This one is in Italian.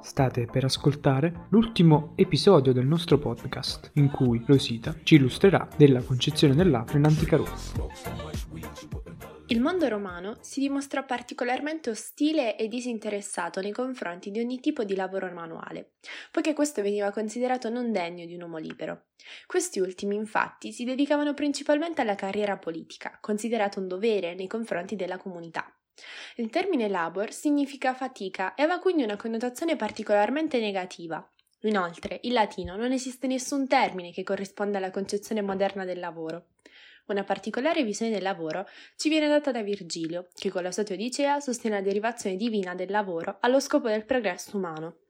State per ascoltare l'ultimo episodio del nostro podcast in cui Rosita ci illustrerà della concezione dell'Afro in antica Roma. Il mondo romano si dimostrò particolarmente ostile e disinteressato nei confronti di ogni tipo di lavoro manuale, poiché questo veniva considerato non degno di un uomo libero. Questi ultimi, infatti, si dedicavano principalmente alla carriera politica, considerato un dovere nei confronti della comunità. Il termine labor significa fatica e aveva quindi una connotazione particolarmente negativa. Inoltre, in latino non esiste nessun termine che corrisponda alla concezione moderna del lavoro. Una particolare visione del lavoro ci viene data da Virgilio, che con la sua Teodicea sostiene la derivazione divina del lavoro allo scopo del progresso umano.